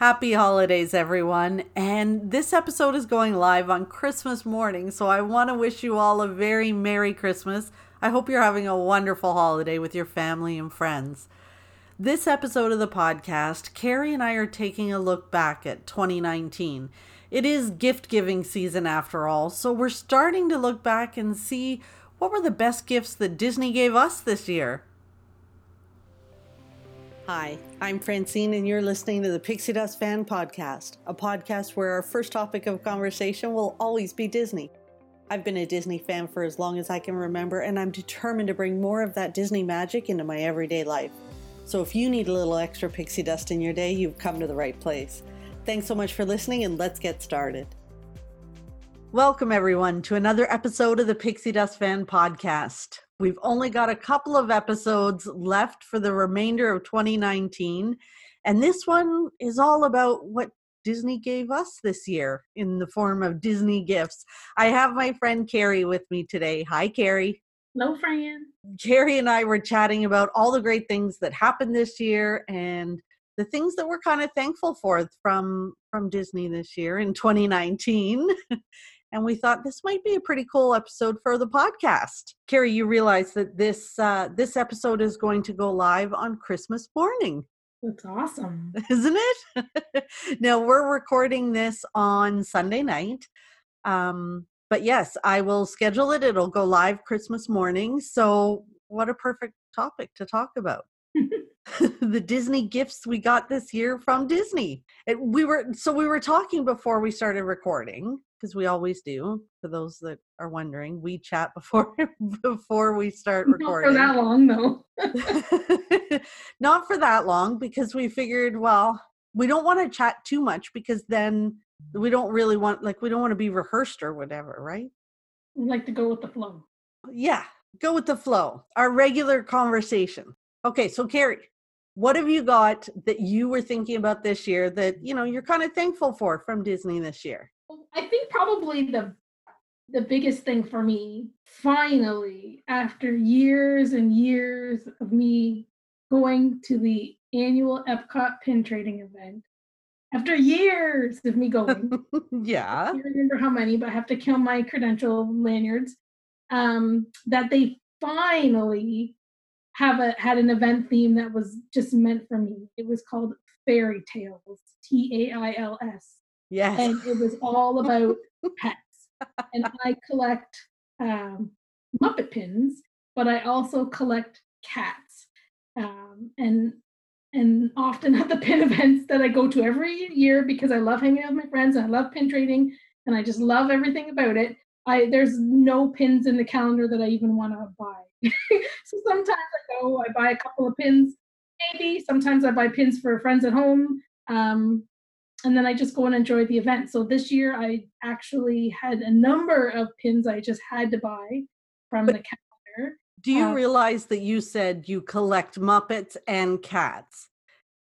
Happy holidays, everyone. And this episode is going live on Christmas morning, so I want to wish you all a very Merry Christmas. I hope you're having a wonderful holiday with your family and friends. This episode of the podcast, Carrie and I are taking a look back at 2019. It is gift giving season after all, so we're starting to look back and see what were the best gifts that Disney gave us this year. Hi, I'm Francine, and you're listening to the Pixie Dust Fan Podcast, a podcast where our first topic of conversation will always be Disney. I've been a Disney fan for as long as I can remember, and I'm determined to bring more of that Disney magic into my everyday life. So if you need a little extra pixie dust in your day, you've come to the right place. Thanks so much for listening, and let's get started. Welcome, everyone, to another episode of the Pixie Dust Fan Podcast. We've only got a couple of episodes left for the remainder of 2019. And this one is all about what Disney gave us this year in the form of Disney gifts. I have my friend Carrie with me today. Hi, Carrie. Hello, Fran. Carrie and I were chatting about all the great things that happened this year and the things that we're kind of thankful for from from Disney this year in 2019. and we thought this might be a pretty cool episode for the podcast. Carrie, you realize that this uh, this episode is going to go live on Christmas morning. That's awesome, isn't it? now we're recording this on Sunday night, um, but yes, I will schedule it. It'll go live Christmas morning. So, what a perfect topic to talk about. the Disney gifts we got this year from Disney. It, we were so we were talking before we started recording because we always do. For those that are wondering, we chat before before we start recording. Not for that long, though. Not for that long because we figured, well, we don't want to chat too much because then we don't really want like we don't want to be rehearsed or whatever, right? We like to go with the flow. Yeah, go with the flow. Our regular conversation. Okay, so Carrie, what have you got that you were thinking about this year that you know you're kind of thankful for from Disney this year? I think probably the the biggest thing for me, finally, after years and years of me going to the annual Epcot pin trading event, after years of me going, yeah, I remember how many, but I have to count my credential lanyards. Um, that they finally have a had an event theme that was just meant for me. It was called Fairy Tails, T A I L S Yes. And it was all about pets. And I collect um, Muppet pins, but I also collect cats. Um, and and often at the pin events that I go to every year because I love hanging out with my friends and I love pin trading and I just love everything about it. I there's no pins in the calendar that I even want to buy. so sometimes I go, I buy a couple of pins, maybe. Sometimes I buy pins for friends at home. Um, and then I just go and enjoy the event. So this year I actually had a number of pins I just had to buy from but the calendar. Do you uh, realize that you said you collect Muppets and cats?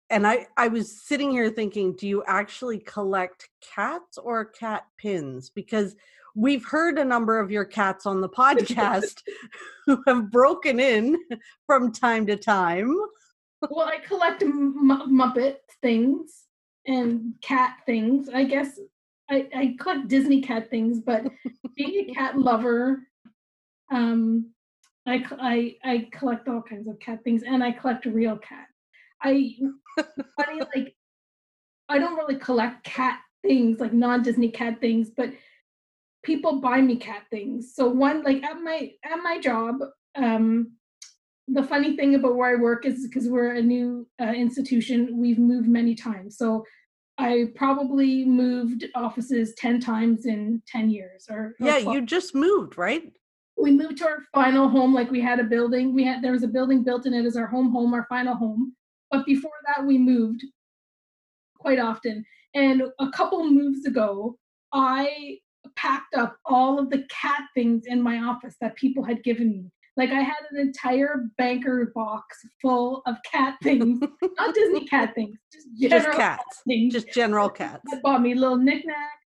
And I, I was sitting here thinking, do you actually collect cats or cat pins? Because we've heard a number of your cats on the podcast who have broken in from time to time. Well, I collect m- Muppet things and cat things. I guess I, I collect Disney cat things, but being a cat lover, um, I, I I collect all kinds of cat things, and I collect real cat. I funny like I don't really collect cat things like non-Disney cat things, but people buy me cat things. So one like at my at my job, um, the funny thing about where I work is because we're a new uh, institution, we've moved many times. So I probably moved offices 10 times in 10 years or, or Yeah, 12. you just moved, right? We moved to our final home like we had a building. We had there was a building built in it as our home home, our final home. But before that we moved quite often. And a couple moves ago, I packed up all of the cat things in my office that people had given me. Like I had an entire banker box full of cat things, not Disney cat things, just general just cats, cat things. just general cats. That bought me little knickknack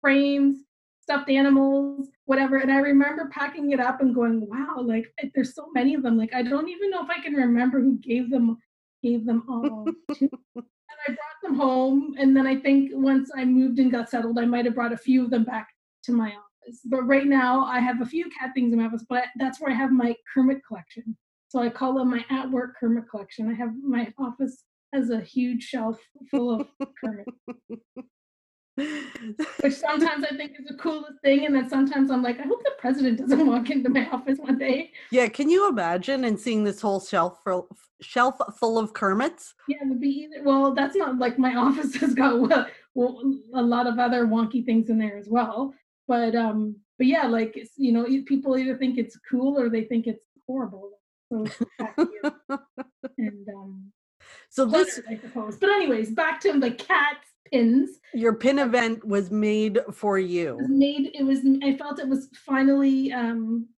frames, stuffed animals, whatever. And I remember packing it up and going, "Wow, like there's so many of them. Like I don't even know if I can remember who gave them gave them all to." and I brought them home, and then I think once I moved and got settled, I might have brought a few of them back to my office. But right now, I have a few cat things in my office, but that's where I have my Kermit collection. So I call them my at work Kermit collection. I have my office has a huge shelf full of Kermit. Which sometimes I think is the coolest thing, and then sometimes I'm like, I hope the president doesn't walk into my office one day. Yeah, can you imagine and seeing this whole shelf full, shelf full of Kermits? Yeah, it would be either. Well, that's not like my office has got well, a lot of other wonky things in there as well. But um, but yeah, like you know, people either think it's cool or they think it's horrible. So and um, so this, I suppose. But anyways, back to the cats pins. Your pin event was made for you. It was made. It was. I felt it was finally. um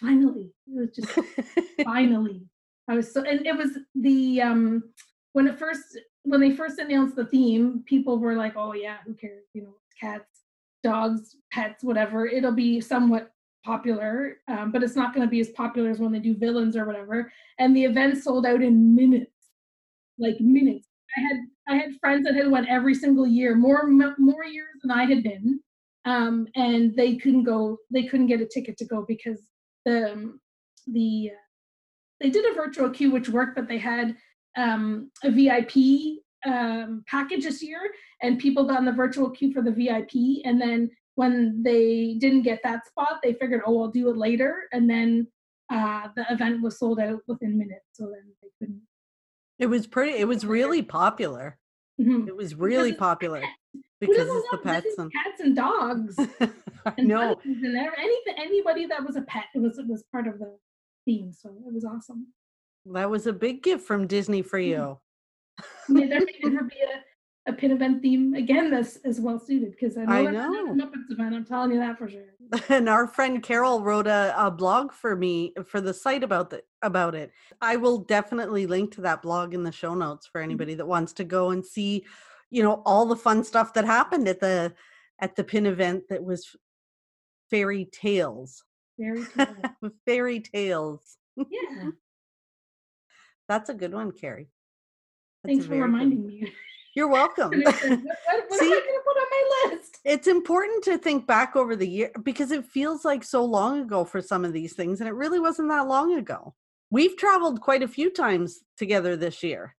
Finally, it was just finally. I was so, and it was the um when it first when they first announced the theme, people were like, "Oh yeah, who cares? You know, cats, dogs, pets, whatever. It'll be somewhat popular, um, but it's not going to be as popular as when they do villains or whatever." And the event sold out in minutes, like minutes. I had I had friends that had went every single year, more more years than I had been, um, and they couldn't go. They couldn't get a ticket to go because the um, the they did a virtual queue which worked, but they had um, a VIP um, package this year, and people got in the virtual queue for the VIP, and then when they didn't get that spot, they figured, oh, I'll do it later, and then uh, the event was sold out within minutes, so then they couldn't it was pretty. It was really popular. Mm-hmm. It was really popular because it's the pets and cats and dogs. and no, and anything, anybody that was a pet, it was it was part of the theme. So it was awesome. That was a big gift from Disney for mm-hmm. There may never be a a pin event theme again that's as well suited because I know, I know. Muppets event. I'm telling you that for sure. And our friend Carol wrote a, a blog for me for the site about the about it. I will definitely link to that blog in the show notes for mm-hmm. anybody that wants to go and see, you know, all the fun stuff that happened at the at the pin event that was fairy tales. Fairy tales. fairy tales. Yeah. That's a good one, Carrie. Thanks for reminding me. You're welcome. what, what See, am I going to put on my list? It's important to think back over the year because it feels like so long ago for some of these things, and it really wasn't that long ago. We've traveled quite a few times together this year.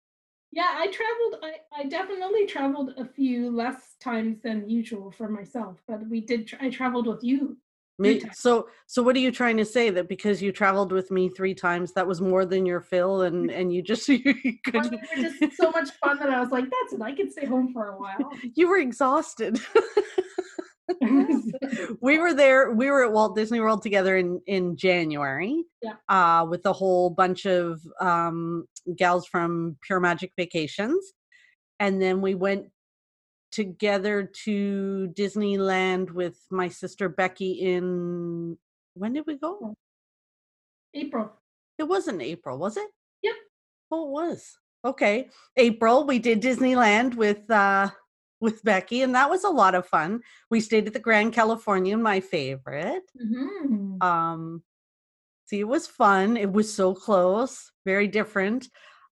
Yeah, I traveled. I, I definitely traveled a few less times than usual for myself, but we did. I traveled with you me, so so what are you trying to say that because you traveled with me three times that was more than your fill and and you just you could well, just so much fun that I was like that's it I could stay home for a while. You were exhausted. we were there we were at Walt Disney World together in in January. Yeah. Uh with a whole bunch of um gals from Pure Magic Vacations. And then we went together to Disneyland with my sister Becky in when did we go? April. It wasn't April, was it? Yep. Oh, it was. Okay. April, we did Disneyland with uh with Becky, and that was a lot of fun. We stayed at the Grand Californian, my favorite. Mm-hmm. Um, see, it was fun. It was so close, very different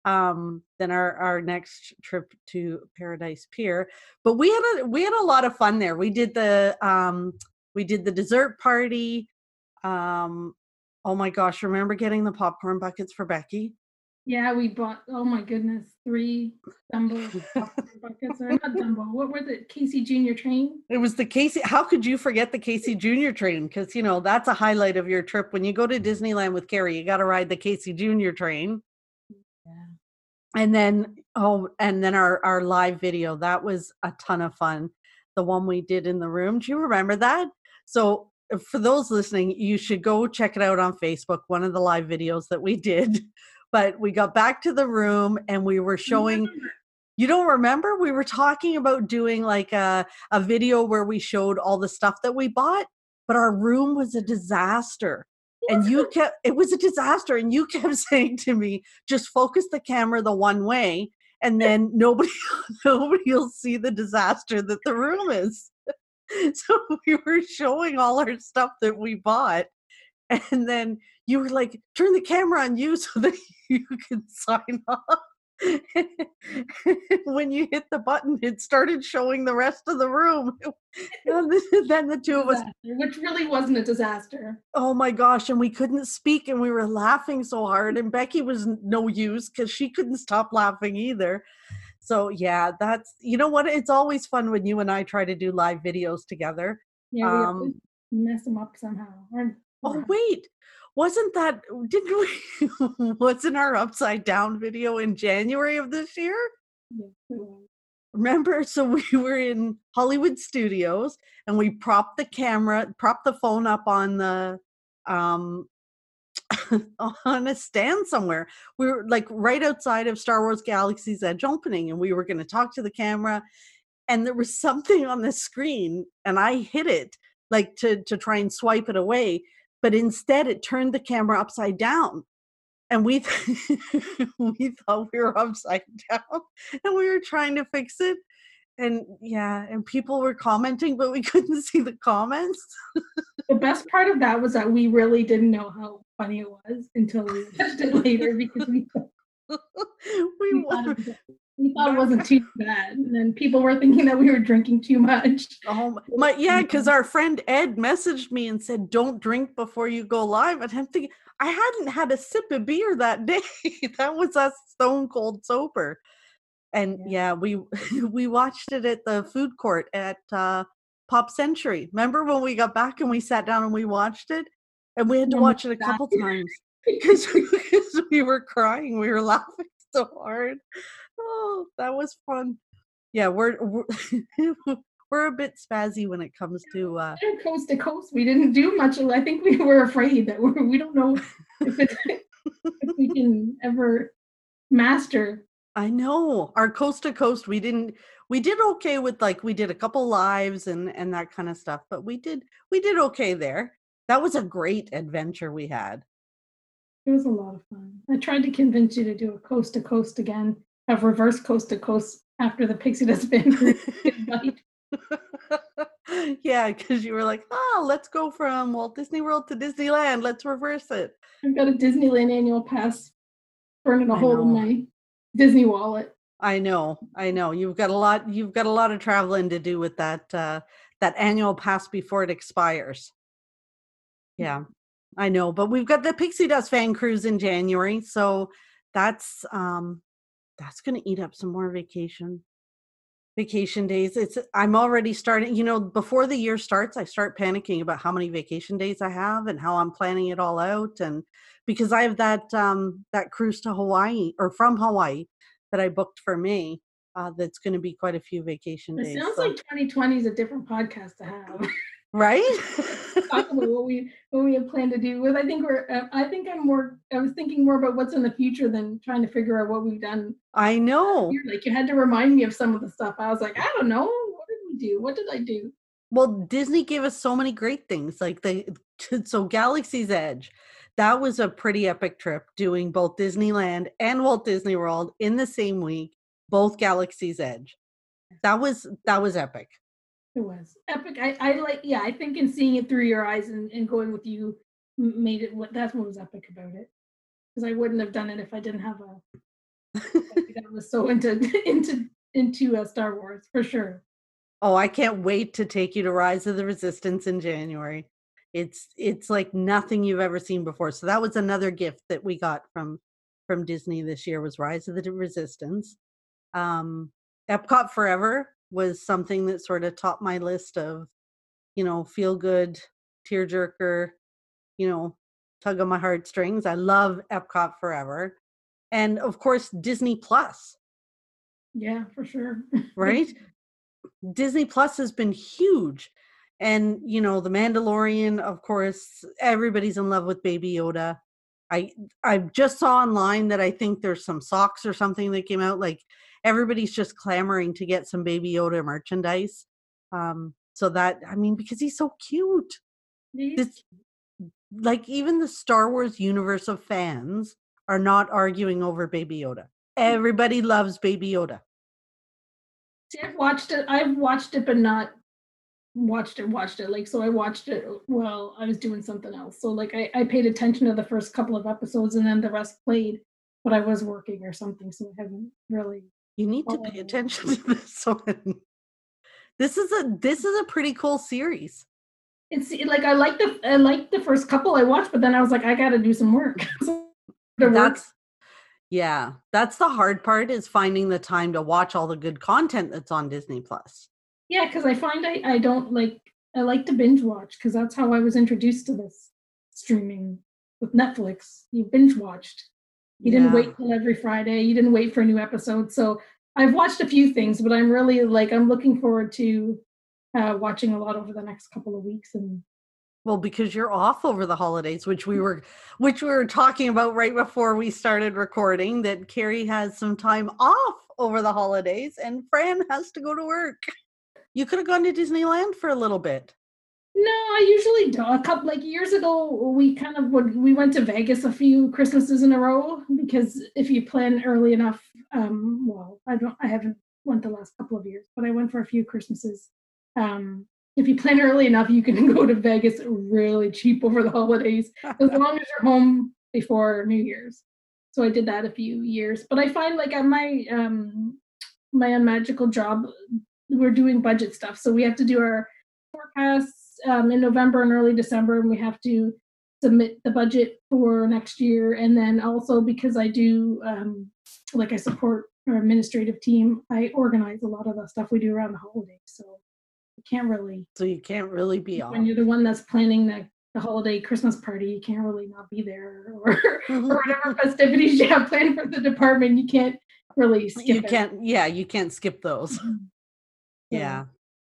um, than our our next trip to Paradise Pier. But we had a we had a lot of fun there. We did the um, we did the dessert party. Um, oh my gosh! Remember getting the popcorn buckets for Becky? Yeah, we bought. Oh my goodness, three Dumbo buckets. Or not Dumbo. What were the Casey Junior train? It was the Casey. How could you forget the Casey Junior train? Because you know that's a highlight of your trip. When you go to Disneyland with Carrie, you got to ride the Casey Junior train and then oh and then our our live video that was a ton of fun. The one we did in the room do you remember that? So uh, for those listening you should go check it out on facebook one of the live videos that we did. But we got back to the room and we were showing you don't remember? We were talking about doing like a, a video where we showed all the stuff that we bought but our room was a disaster and you kept it was a disaster and you kept saying to me just focus the camera the one way and then nobody nobody will see the disaster that the room is. So we were showing all our stuff that we bought and then you were like turn the camera on you so that you can sign off when you hit the button, it started showing the rest of the room. then the two of us, which really wasn't a disaster. Oh my gosh. And we couldn't speak and we were laughing so hard. And Becky was no use because she couldn't stop laughing either. So, yeah, that's, you know what? It's always fun when you and I try to do live videos together. Yeah, um, mess them up somehow. Or, oh, wait wasn't that didn't we wasn't our upside down video in January of this year? Remember, so we were in Hollywood Studios and we propped the camera, propped the phone up on the um on a stand somewhere. We were like right outside of Star Wars Galaxy's Edge opening, and we were going to talk to the camera. And there was something on the screen, and I hit it like to to try and swipe it away but instead it turned the camera upside down and we th- we thought we were upside down and we were trying to fix it and yeah and people were commenting but we couldn't see the comments. The best part of that was that we really didn't know how funny it was until we watched it later because we we, we we thought it wasn't too bad and then people were thinking that we were drinking too much. Oh my yeah because our friend ed messaged me and said don't drink before you go live and i'm thinking i hadn't had a sip of beer that day. That was us stone cold sober. And yeah. yeah, we we watched it at the food court at uh pop century. Remember when we got back and we sat down and we watched it? And we had to watch it a couple times because, because we were crying. We were laughing so hard oh, that was fun. Yeah, we're we're, we're a bit spazzy when it comes to uh coast to coast. We didn't do much. I think we were afraid that we're, we don't know if, it, if we can ever master. I know our coast to coast. We didn't. We did okay with like we did a couple lives and and that kind of stuff. But we did we did okay there. That was a great adventure we had. It was a lot of fun. I tried to convince you to do a coast to coast again of reversed coast to coast after the pixie dust band yeah, because you were like, oh, let's go from Walt Disney World to Disneyland. Let's reverse it. I've got a Disneyland annual pass burning a I hole know. in my Disney wallet. I know, I know. You've got a lot. You've got a lot of traveling to do with that uh, that annual pass before it expires. Yeah, I know. But we've got the Pixie Dust fan cruise in January, so that's um that's going to eat up some more vacation vacation days it's i'm already starting you know before the year starts i start panicking about how many vacation days i have and how i'm planning it all out and because i have that um that cruise to hawaii or from hawaii that i booked for me uh, that's going to be quite a few vacation it days. It sounds so. like 2020 is a different podcast to have. Right? Talk about what we what we have planned to do with i think we're uh, i think i'm more i was thinking more about what's in the future than trying to figure out what we've done. I know. Like you had to remind me of some of the stuff. I was like i don't know. What did we do? What did i do? Well disney gave us so many great things like the so galaxy's edge that was a pretty epic trip doing both disneyland and walt disney world in the same week both galaxy's edge. That was that was epic it was epic. I, I like, yeah, I think in seeing it through your eyes and, and going with you made it what that's what was epic about it. Because I wouldn't have done it if I didn't have a that was so into into into uh, Star Wars for sure. Oh, I can't wait to take you to Rise of the Resistance in January. It's it's like nothing you've ever seen before. So that was another gift that we got from from Disney this year was Rise of the Resistance. Um Epcot Forever was something that sort of topped my list of, you know, feel good, tearjerker, you know, tug on my heartstrings. I love Epcot Forever. And of course, Disney Plus. Yeah, for sure. right? Disney Plus has been huge. And, you know, The Mandalorian, of course, everybody's in love with Baby Yoda. I I just saw online that I think there's some socks or something that came out like everybody's just clamoring to get some baby yoda merchandise um so that i mean because he's so cute this, like even the star wars universe of fans are not arguing over baby yoda mm. everybody loves baby yoda See, I've watched it. I've watched it, but not watched it. Watched it. Like so, I watched it while I was doing something else. So like, I, I paid attention to the first couple of episodes, and then the rest played but I was working or something, so I haven't really. You need to pay oh. attention to this one. This is a this is a pretty cool series. It's like I like the I like the first couple I watched, but then I was like, I got to do some work. that's yeah, that's the hard part is finding the time to watch all the good content that's on Disney Plus. Yeah, because I find I, I don't like I like to binge watch because that's how I was introduced to this streaming with Netflix. You binge watched. You didn't wait till every Friday. You didn't wait for a new episode. So I've watched a few things, but I'm really like I'm looking forward to uh, watching a lot over the next couple of weeks and well because you're off over the holidays which we were which we were talking about right before we started recording that carrie has some time off over the holidays and fran has to go to work you could have gone to disneyland for a little bit no i usually don't a couple like years ago we kind of would we went to vegas a few christmases in a row because if you plan early enough um well i don't i haven't went the last couple of years but i went for a few christmases um, if you plan early enough, you can go to Vegas really cheap over the holidays, as long as you're home before New Year's. So I did that a few years, but I find like at my um, my magical job, we're doing budget stuff, so we have to do our forecasts um, in November and early December, and we have to submit the budget for next year. And then also because I do um, like I support our administrative team, I organize a lot of the stuff we do around the holidays. So you can't really. So you can't really be on. When you're the one that's planning the, the holiday Christmas party, you can't really not be there or, or whatever festivities you have planned for the department. You can't really skip You it. can't, yeah, you can't skip those. Mm-hmm. Yeah.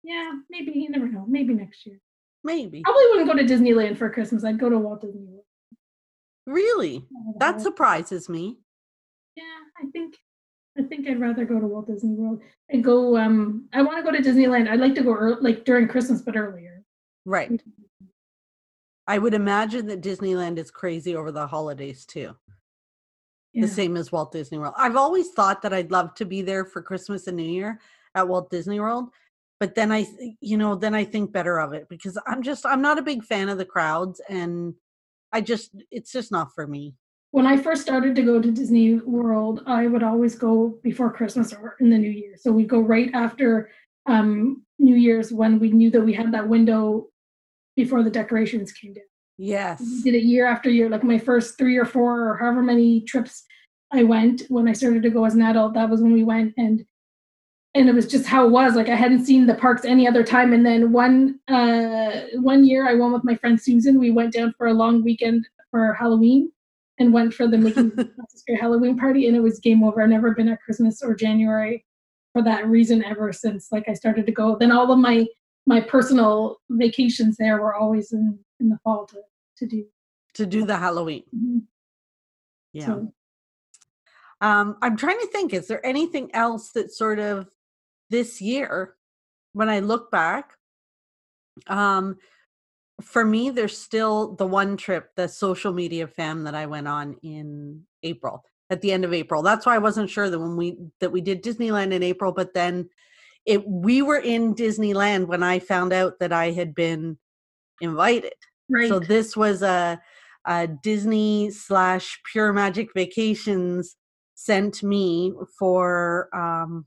Yeah, maybe you never know. Maybe next year. Maybe. Probably wouldn't go to Disneyland for Christmas. I'd go to Walt Disney World. Really? That surprises me. Yeah, I think I think I'd rather go to Walt Disney World and go. Um, I want to go to Disneyland. I'd like to go early, like during Christmas, but earlier. Right. I would imagine that Disneyland is crazy over the holidays too. Yeah. The same as Walt Disney World. I've always thought that I'd love to be there for Christmas and New Year at Walt Disney World, but then I, you know, then I think better of it because I'm just I'm not a big fan of the crowds and I just it's just not for me when I first started to go to Disney World, I would always go before Christmas or in the New Year. So we'd go right after um, New Year's when we knew that we had that window before the decorations came down. Yes. We did it year after year. Like my first three or four or however many trips I went when I started to go as an adult, that was when we went and and it was just how it was. Like I hadn't seen the parks any other time. And then one uh one year I went with my friend Susan. We went down for a long weekend for Halloween and went for the Mickey Mouse Halloween party, and it was game over. I've never been at Christmas or January for that reason ever since like I started to go. Then all of my my personal vacations there were always in in the fall to to do to do the Halloween. Mm-hmm. Yeah. So. Um, I'm trying to think. Is there anything else that sort of this year, when I look back, um, for me, there's still the one trip, the social media fam that I went on in April, at the end of April. That's why I wasn't sure that when we that we did Disneyland in April, but then it we were in Disneyland when I found out that I had been invited. Right. So this was a, a Disney slash Pure Magic Vacations sent me for um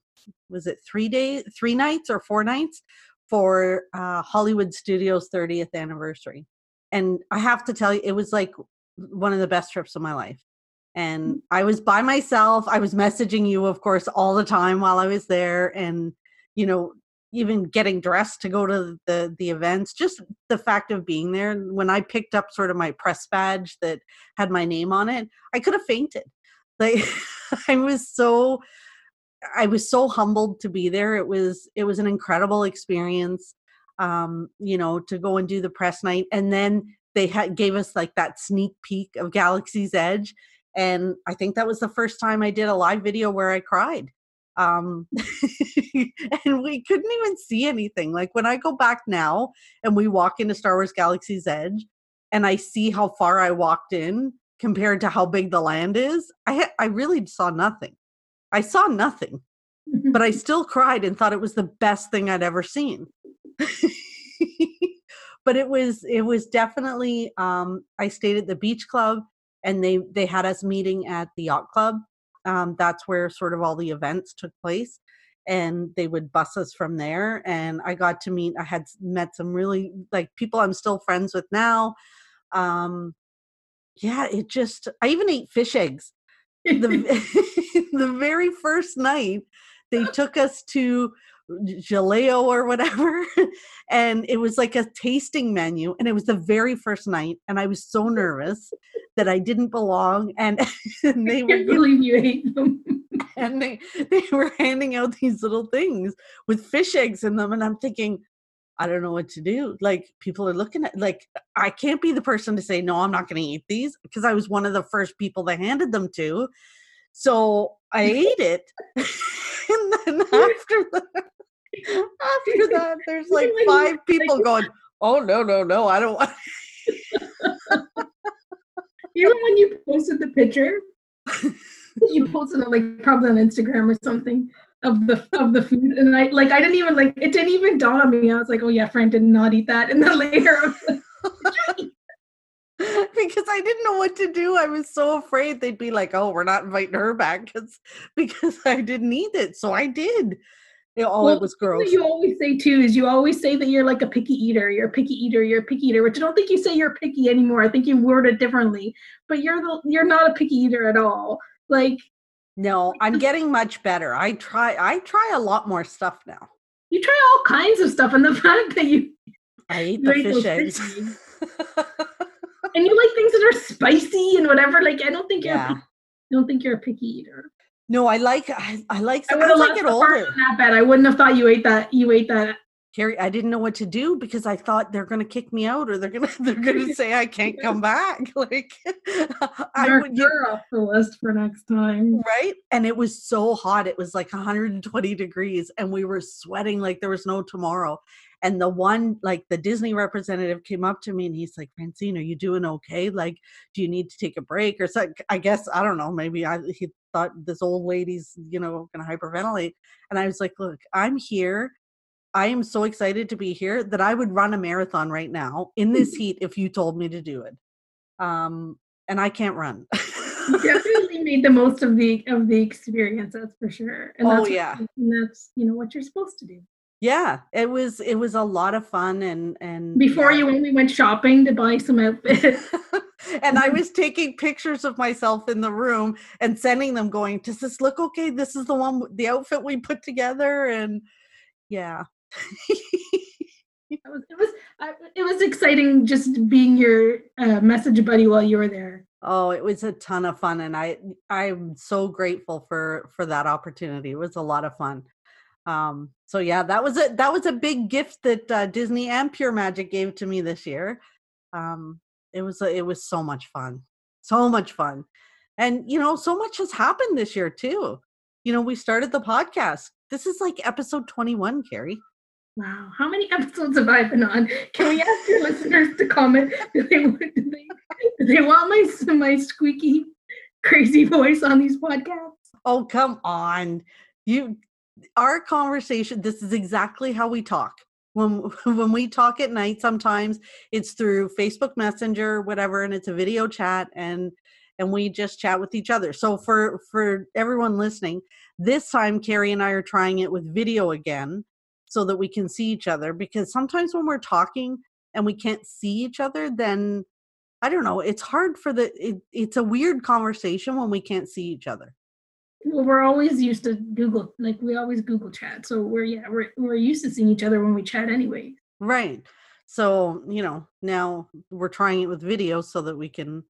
was it three days, three nights or four nights for uh, Hollywood Studios 30th anniversary. And I have to tell you, it was like one of the best trips of my life. And mm. I was by myself. I was messaging you, of course, all the time while I was there. And, you know, even getting dressed to go to the the events just the fact of being there when i picked up sort of my press badge that had my name on it i could have fainted like i was so I was so humbled to be there. It was it was an incredible experience. Um, you know, to go and do the press night, and then they had gave us like that sneak peek of Galaxy's Edge, and I think that was the first time I did a live video where I cried. Um, and we couldn't even see anything. Like when I go back now and we walk into Star Wars Galaxy's Edge, and I see how far I walked in compared to how big the land is, I I really saw nothing. I saw nothing, but I still cried and thought it was the best thing I'd ever seen. but it was it was definitely um I stayed at the beach club and they they had us meeting at the yacht club. Um, that's where sort of all the events took place, and they would bus us from there. And I got to meet. I had met some really like people I'm still friends with now. Um, yeah, it just. I even ate fish eggs. The the very first night they uh-huh. took us to Jaleo or whatever. and it was like a tasting menu. And it was the very first night. And I was so nervous that I didn't belong. And, and they I believe you ate them. And they, they were handing out these little things with fish eggs in them. And I'm thinking, I don't know what to do. Like people are looking at like I can't be the person to say no, I'm not going to eat these because I was one of the first people they handed them to. So I ate it. and then after that after that, there's like five people going, "Oh no, no, no! I don't want." Even when you posted the picture, you posted it like probably on Instagram or something of the of the food, and I like I didn't even like it didn't even dawn on me. I was like, "Oh yeah, Frank did not eat that," and then later. because I didn't know what to do. I was so afraid they'd be like, "Oh, we're not inviting her back," because because I didn't eat it. So I did. It, oh, well, it was gross. You always say too is you always say that you're like a picky eater. You're a picky eater. You're a picky eater, which I don't think you say you're picky anymore. I think you word it differently. But you're the you're not a picky eater at all. Like no, I'm getting much better. I try I try a lot more stuff now. You try all kinds of stuff, and the fact that you I eat the fish eggs. and you like things that are spicy and whatever. Like I don't think you're yeah. I don't think you're a picky eater. No, I like I, I like I as I get older. That bad. I wouldn't have thought you ate that. You ate that. Carrie, I didn't know what to do because I thought they're going to kick me out or they're going to they're going to say I can't come back. Like I would get off the list for next time, right? And it was so hot; it was like 120 degrees, and we were sweating like there was no tomorrow. And the one, like the Disney representative came up to me and he's like, Francine, are you doing okay? Like, do you need to take a break or something? I guess, I don't know, maybe I, he thought this old lady's, you know, going to hyperventilate. And I was like, look, I'm here. I am so excited to be here that I would run a marathon right now in this heat if you told me to do it. Um, and I can't run. You definitely made the most of the of the experience, that's for sure. And oh yeah, and that's you know what you're supposed to do yeah it was it was a lot of fun and and before yeah. you only went shopping to buy some outfits and i was taking pictures of myself in the room and sending them going does this look okay this is the one the outfit we put together and yeah it was it was, it was exciting just being your uh, message buddy while you were there oh it was a ton of fun and i i'm so grateful for for that opportunity it was a lot of fun um, so yeah, that was a that was a big gift that uh, Disney and Pure Magic gave to me this year. Um, it was a, it was so much fun, so much fun, and you know, so much has happened this year too. You know, we started the podcast. This is like episode twenty one, Carrie. Wow, how many episodes have I been on? Can we ask your listeners to comment? Do they, do they, do they want my my squeaky, crazy voice on these podcasts? Oh come on, you our conversation this is exactly how we talk when when we talk at night sometimes it's through facebook messenger whatever and it's a video chat and and we just chat with each other so for for everyone listening this time carrie and i are trying it with video again so that we can see each other because sometimes when we're talking and we can't see each other then i don't know it's hard for the it, it's a weird conversation when we can't see each other well, we're always used to Google, like we always Google chat. So we're yeah, we're we're used to seeing each other when we chat anyway. Right. So you know now we're trying it with video so that we can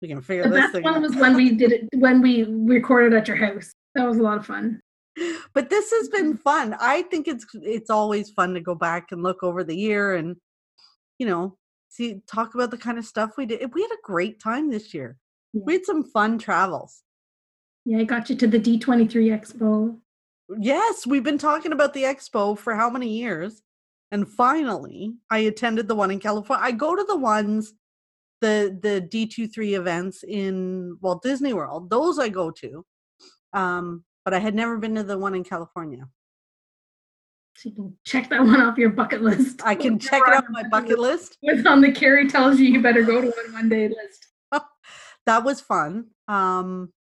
we can figure the this best thing. one out. was when we did it when we recorded at your house. That was a lot of fun. But this has been fun. I think it's it's always fun to go back and look over the year and you know see talk about the kind of stuff we did. We had a great time this year. Yeah. We had some fun travels. Yeah, I got you to the D23 Expo. Yes, we've been talking about the expo for how many years? And finally, I attended the one in California. I go to the ones the the D23 events in Walt Disney World. Those I go to. Um, but I had never been to the one in California. So you can check that one off your bucket list. I can check it off my bucket list. With on the Carrie tells you you better go to one one day list. that was fun. Um,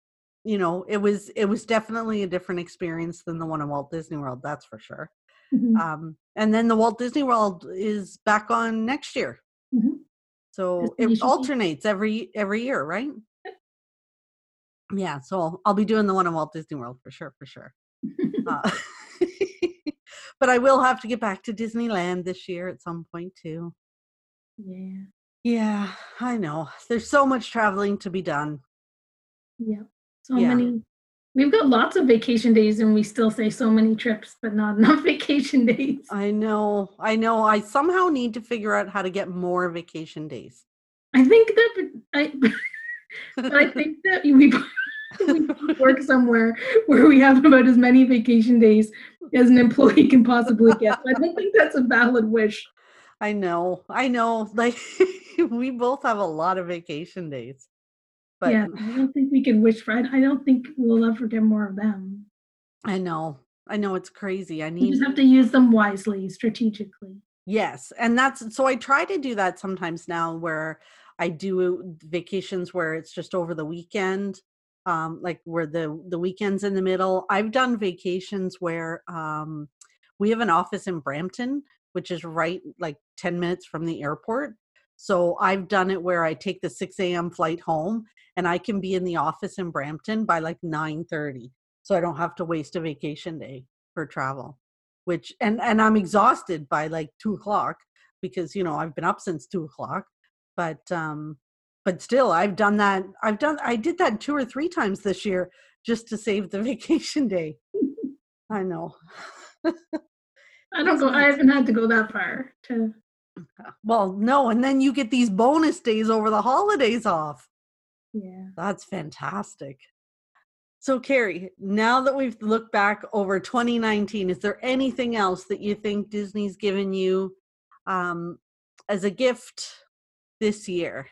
you know, it was it was definitely a different experience than the one in Walt Disney World, that's for sure. Mhm. Um, and then the Walt Disney World is back on next year. Mhm. So it alternates every every year, right? Yeah, so I'll be doing the one in Walt Disney World for sure, for sure. Uh, but I will have to get back to Disneyland this year at some point too. yeah. Yeah, I know. There's so much traveling to be done. Yeah. So Yeah. many. We've got lots of vacation days and we still say so many trips, but not enough vacation days. I know. I know. I somehow need to figure out how to get more vacation days. I think that I, but I think that we, we work somewhere where we have about as many vacation days as an employee can possibly get. I don't think that's a valid wish. I know. I know. Like we both have a lot of vacation days. But yeah, I don't think we can wish for. I I don't think we'll ever get more of them. I know. I know it's crazy. I You need just have to use them wisely, strategically. Yes, and that's so I try to do that sometimes now where I do vacations where it's just over the weekend, um, like where the the weekends in the middle. I've done vacations where um, we have an office in Brampton, which is right like ten minutes from the airport. So I've done it where I take the six a.m. flight home, and I can be in the office in Brampton by like nine thirty, so I don't have to waste a vacation day for travel which and and i'm exhausted by like two o'clock because you know i've been up since two o'clock but um but still i've done that i've done i did that two or three times this year just to save the vacation day i know I don't go. I haven't had to go that far to. well no and then you get these bonus days over the holidays off Yeah. That's fantastic. So, Carrie, now that we've looked back over 2019, is there anything else that you think Disney's given you um, as a gift this year,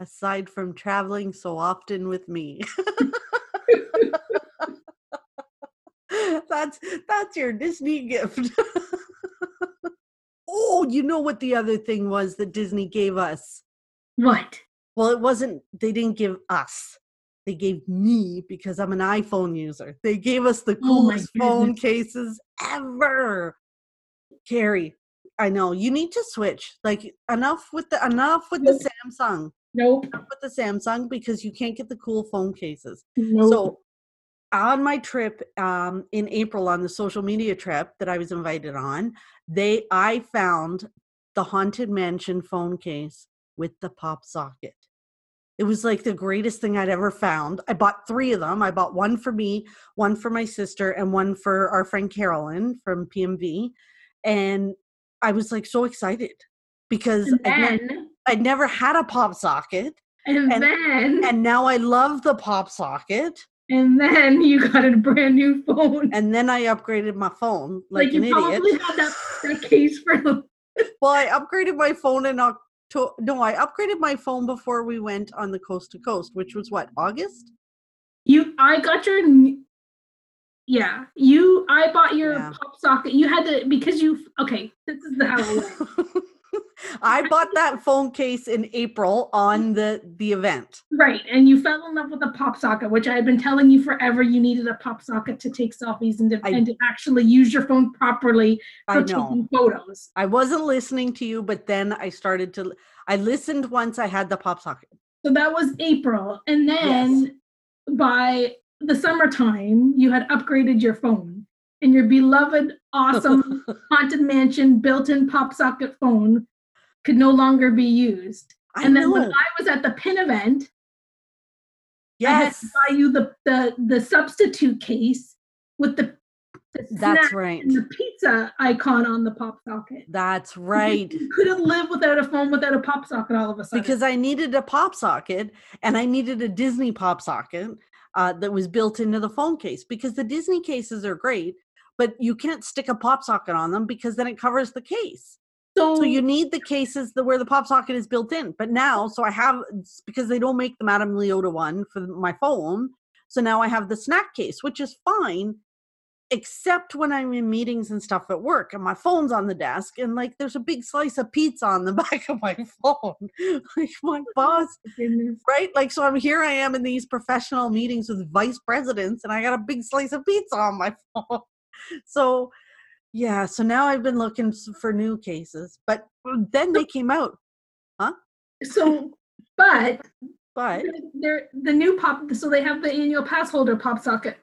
aside from traveling so often with me? that's that's your Disney gift. oh, you know what the other thing was that Disney gave us? What? Well, it wasn't, they didn't give us. They gave me because I'm an iPhone user. They gave us the Oh coolest phone cases ever. Carrie, I know you need to switch. Like enough with the enough with the Samsung. Nope. Enough with the Samsung because you can't get the cool phone cases. Nope. So on my trip um, in April on the social media trip that I was invited on, they I found the haunted mansion phone case with the pop socket. It was like the greatest thing I'd ever found. I bought three of them. I bought one for me, one for my sister, and one for our friend Carolyn from PMV. And I was like so excited because and then, I'd never had a pop socket. and, and- then, And now I love the pop socket. and then you got a brand new phone. and then I upgraded my phone like, like an probably idiot. had that, that case for well, I upgraded my phone in October. No, I upgraded my phone before we went on the coast to coast, which was what August. you. I got your. Yeah, you. I bought your Yeah. pop socket. You had to because you. Okay, this is the how. I bought that phone case in April on the the event. Right, and you fell in love with the pop socket, which I had been telling you forever. You needed a pop socket to take selfies and to, I- and to actually use your phone properly for taking photos. I wasn't listening to you, but then I started to. I listened once I had the pop socket. So that was April, and then by the summertime, you had upgraded your phone, and your beloved, awesome haunted mansion built-in pop socket phone could no longer be used. I and then know. when I was at the pin event, yes. I had to buy you the the the substitute case with the, the that's right. the pizza icon on the pop socket. That's right. You couldn't live without a phone without a pop socket all of a sudden. because I needed a pop socket and I needed a Disney pop socket uh, that was built into the phone case because the Disney cases are great, but you can't stick a pop socket on them because then it covers the case. So, So you need the cases that where the pop socket is built in. But now, so I have because they don't make the Madame Leota one for my phone. So now I have the snack case, which is fine. except when I'm in meetings and stuff at work and my phone's on the desk and like there's a big slice of pizza on the back of my phone. like my oh boss, Goodness. right? Like so I'm here I am in these professional meetings with vice presidents and I got a big slice of pizza on my phone. So yeah, so now I've been looking for new cases, but then they came out. Huh? So, but But they're the new pop. So they have the annual pass holder pop socket.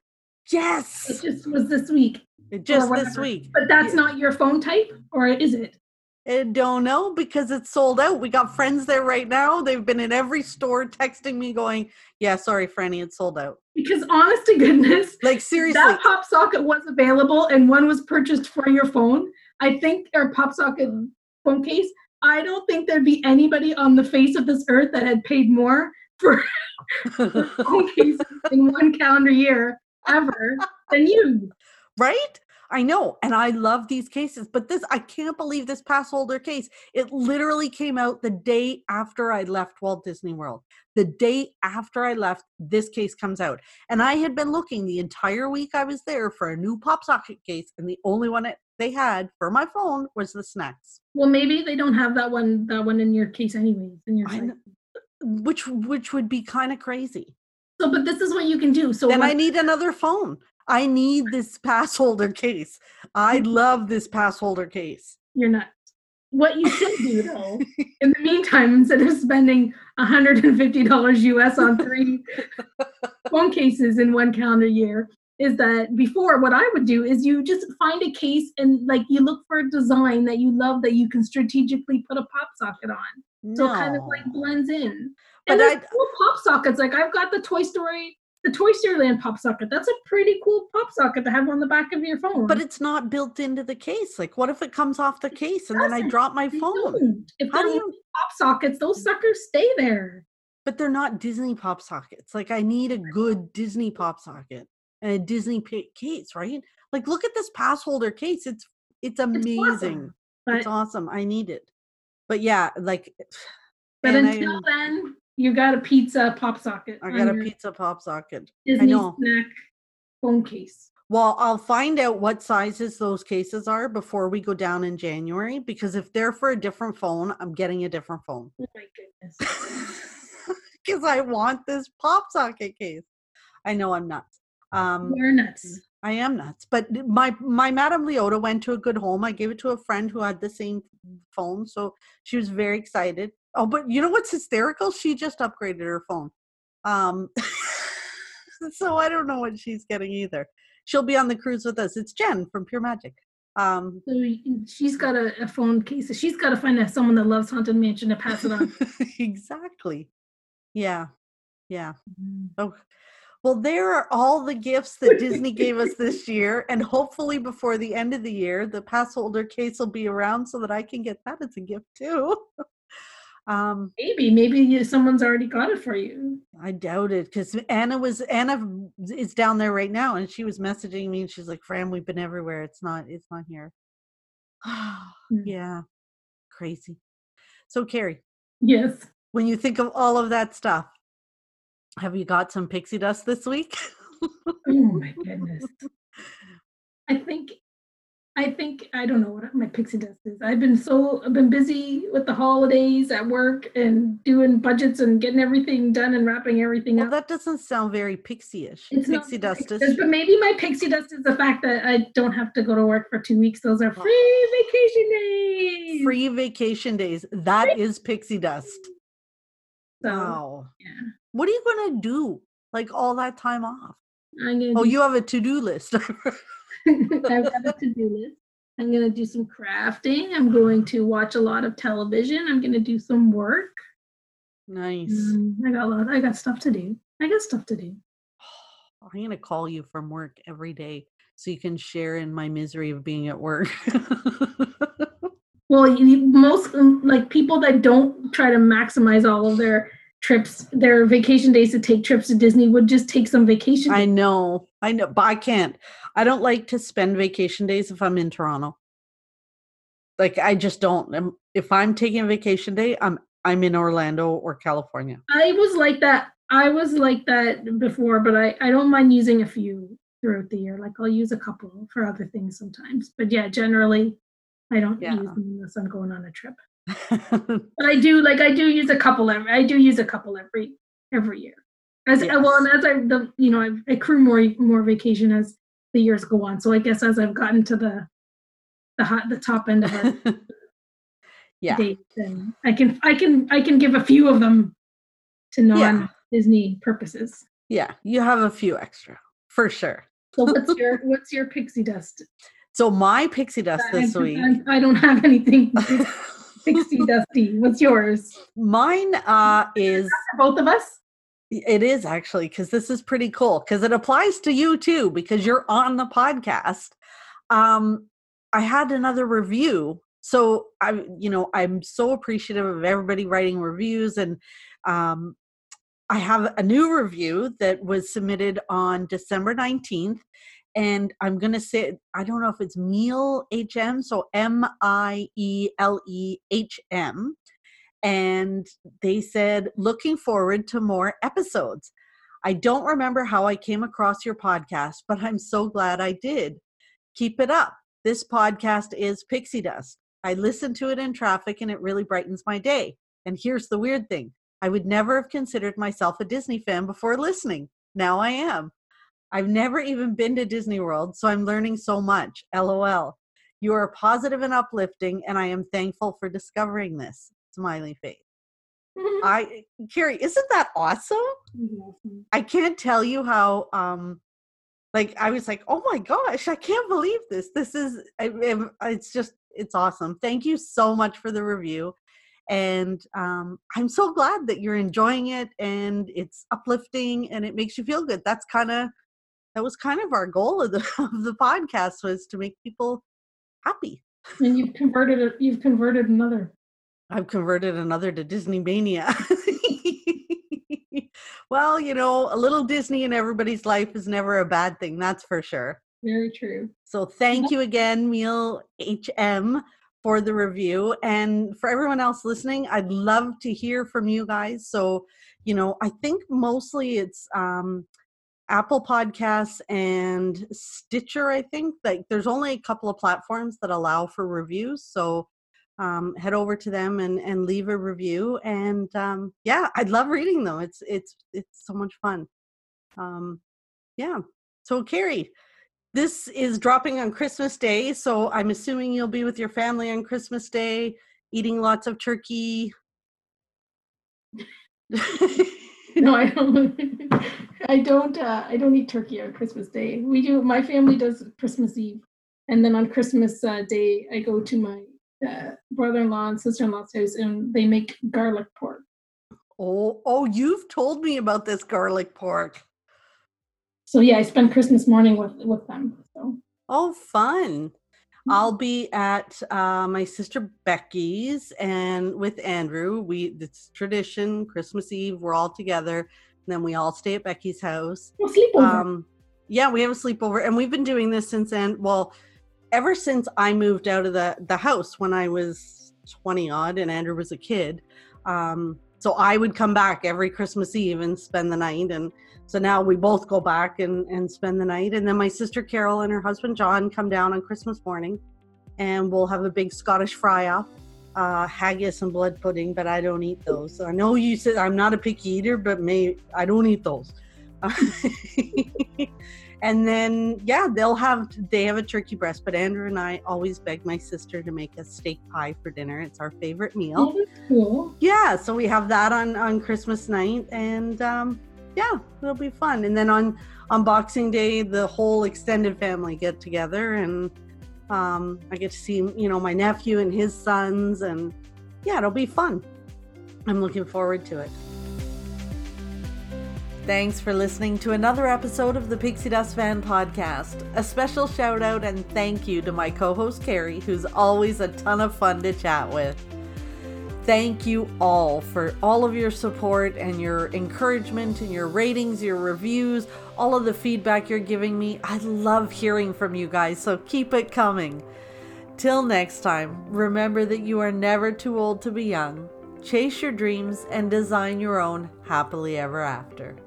Yes, it just was this week, It just this week. but that's Yeah. not your phone type, or is it? I don't know because it's sold out. We got friends there right now. They've been in every store texting me going, Yeah, sorry, Franny, it's sold out. Because honest to goodness, Like seriously. that pop socket was available and one was purchased for your phone. I think our pop socket phone case. I don't think there'd be anybody on the face of this earth that had paid more for phone cases in one calendar year ever than you. right? I know. And I love these cases, but this I can't believe this pass holder case. It literally came out the day after I left Walt Disney World. The day after I left, this case comes out. And I had been looking the entire week I was there for a new pop socket case, and the only one it, they had for my phone was the snacks. Well, maybe they don't have that one that one in your case anyways. In your which which would be kind of crazy. So, but this is what you can do. So then what- I need another phone. I need this pass holder case. I love this pass holder case. you're not. What you should do though, in the meantime, instead of spending $150 US on three phone cases in one calendar year, is that before what I would do is you just find a case and like you look for a design that you love that you can strategically put a pop socket on. So it kind of like blends in. But And there's I- cool pop sockets. Like I've got the Toy Story, the Toy Story Land pop socket. That's a pretty cool pop socket to have on the back of your phone. But it's not built into the case. Like, what if it comes off the case and then I drop my phone? If How do you? pop sockets, those suckers stay there. But they're not Disney pop sockets. Like, I need a good Disney pop socket and a Disney pa- case, right? Like, look at this pass holder case. It's it's amazing. awesome. But It's awesome. I need it. But yeah, like, but until I, then, you got a pizza pop socket. I got a pizza pop socket. Disney know. snack phone case. Well, I'll find out what sizes those cases are before we go down in January because if they're for a different phone, I'm getting a different phone. Oh my goodness. Because I want this pop socket case. I know I'm nuts. Um, You're nuts. I am nuts. But my my Madame Leota went to a good home. I gave it to a friend who had the same phone, so she was very excited. Oh, but you know what's hysterical? She just upgraded her phone. Um, so I don't know what she's getting either. She'll be on the cruise with us. It's Jen from Pure Magic. Um, So she's got a, a phone case. She's got to find out someone that loves Haunted Mansion to pass it on. exactly. Yeah. Yeah. Mm. Oh, well, there are all the gifts that Disney gave us this year, and hopefully before the end of the year, the pass holder case will be around so that I can get that as a gift too. um, Maybe, maybe you, someone's already got it for you. I doubt it because Anna was Anna is down there right now, and she was messaging me, and she's like, "Fran, we've been everywhere. It's not. It's not here." yeah, crazy. So, Carrie, Yes. when you think of all of that stuff, have you got some pixie dust this week? Oh my goodness. I think, I think I don't know what my pixie dust is. I've been so I've been busy with the holidays at work and doing budgets and getting everything done and wrapping everything Well, up. that doesn't sound very pixie-ish. It's Pixie dust is but maybe my pixie dust is the fact that I don't have to go to work for two weeks. Those are free vacation days. free vacation days. That is pixie dust. So Wow. yeah, What are you gonna do? Like all that time off? Oh, do you have a to-do list. I've got a to-do list. I'm gonna do some crafting. I'm going to watch a lot of television. I'm gonna do some work. nice. Mm, I got a lot. I got stuff to do. I got stuff to do. I'm gonna call you from work every day so you can share in my misery of being at work. Well, you, most like people that don't try to maximize all of their trips, their vacation days to take trips to Disney would just take some vacation. I know, I know, but I can't. I don't like to spend vacation days if I'm in Toronto. Like I just don't. Um, If I'm taking a vacation day, I'm I'm in Orlando or California. I was like that. I was like that before, but I I don't mind using a few. throughout the year. Like I'll use a couple for other things sometimes. But yeah, generally I don't Yeah. use them unless I'm going on a trip. But I do like I do use a couple every I do use a couple every every year. As uh, well, and as I the you know I accrue more more vacation as the years go on. So I guess as I've gotten to the the hot the top end of it. yeah. date, then I can I can I can give a few of them to non Disney purposes. Yeah. You have a few extra for sure. So what's your what's your pixie dust? So my pixie dust I, this week. I, I don't have anything pixie dusty. What's yours? Mine uh is both of us? it is actually because this is pretty cool because it applies to you too because you're on the podcast. Um I had another review. So I you know, I'm so appreciative of everybody writing reviews and um I have a new review that was submitted on December 19th and I'm to say I don't know if it's Meal HM so M I E L E H M and they said looking forward to more episodes. I don't remember how I came across your podcast, but I'm so glad I did. Keep it up. This podcast is Pixie Dust. I listen to it in traffic and it really brightens my day. And here's the weird thing I would never have considered myself a Disney fan before listening. Now I am. I've never even been to Disney World, so I'm learning so much. LOL. You are positive and uplifting, and I am thankful for discovering this. Smiley face. I Carrie, isn't that awesome? I can't tell you how um like I was like, "Oh my gosh, I can't believe this. This is I, it's just it's awesome. Thank you so much for the review." And um I'm so glad that you're enjoying it and it's uplifting and it makes you feel good. That's kind of that was kind of our goal of the of the podcast was to make people happy. And you've converted it you've converted another. I've converted another to Disney Mania. well, you know, a little Disney in everybody's life is never a bad thing, that's for sure. Very true. So thank you again, Meal HM, for the review. And for everyone else listening, I'd love to hear from you guys. So, you know, I think mostly it's um Apple Podcasts and Stitcher, I think. Like there's only a couple of platforms that allow for reviews. So um, head over to them and, and leave a review. And um, yeah, I'd love reading them. It's it's it's so much fun. Um, yeah. So Carrie, this is dropping on Christmas Day. So I'm assuming you'll be with your family on Christmas Day, eating lots of turkey. No, I don't I don't uh I don't eat turkey on Christmas Day. We do my family does Christmas Eve. And then on Christmas uh, Day I go to my uh, brother-in-law and sister-in-law's house and they make garlic pork. oh, oh, you've told me about this garlic pork. So yeah, I spend Christmas morning with with them. So Oh, fun. I'll be at uh, my sister Becky's and with Andrew. We it's tradition Christmas Eve. We're all together, and then we all stay at Becky's house. we'll. Um, yeah, we have a sleepover, and we've been doing this since and well, ever since I moved out of the the house when I was twenty odd, and Andrew was a kid. Um, so I would come back every Christmas Eve and spend the night, and so now we both go back and and spend the night, and then my sister Carol and her husband John come down on Christmas morning, and we'll have a big Scottish fry up. Uh, haggis and blood pudding, but I don't eat those. I know you said I'm not a picky eater, but may I don't eat those. and then yeah they'll have they have a turkey breast but andrew and i always beg my sister to make a steak pie for dinner. It's our favorite meal. Cool. yeah so we have that on on christmas night and um yeah it'll be fun. And then on on boxing day the whole extended family get together and um i get to see you know my nephew and his sons and yeah it'll be fun. I'm looking forward to it Thanks for listening to another episode of the Pixie Dust Fan Podcast. A special shout out and thank you to my co host Carrie, who's always a ton of fun to chat with. Thank you all for all of your support and your encouragement and your ratings, your reviews, all of the feedback you're giving me. I love hearing from you guys, so keep it coming. Till next time, remember that you are never too old to be young. Chase your dreams and design your own happily ever after.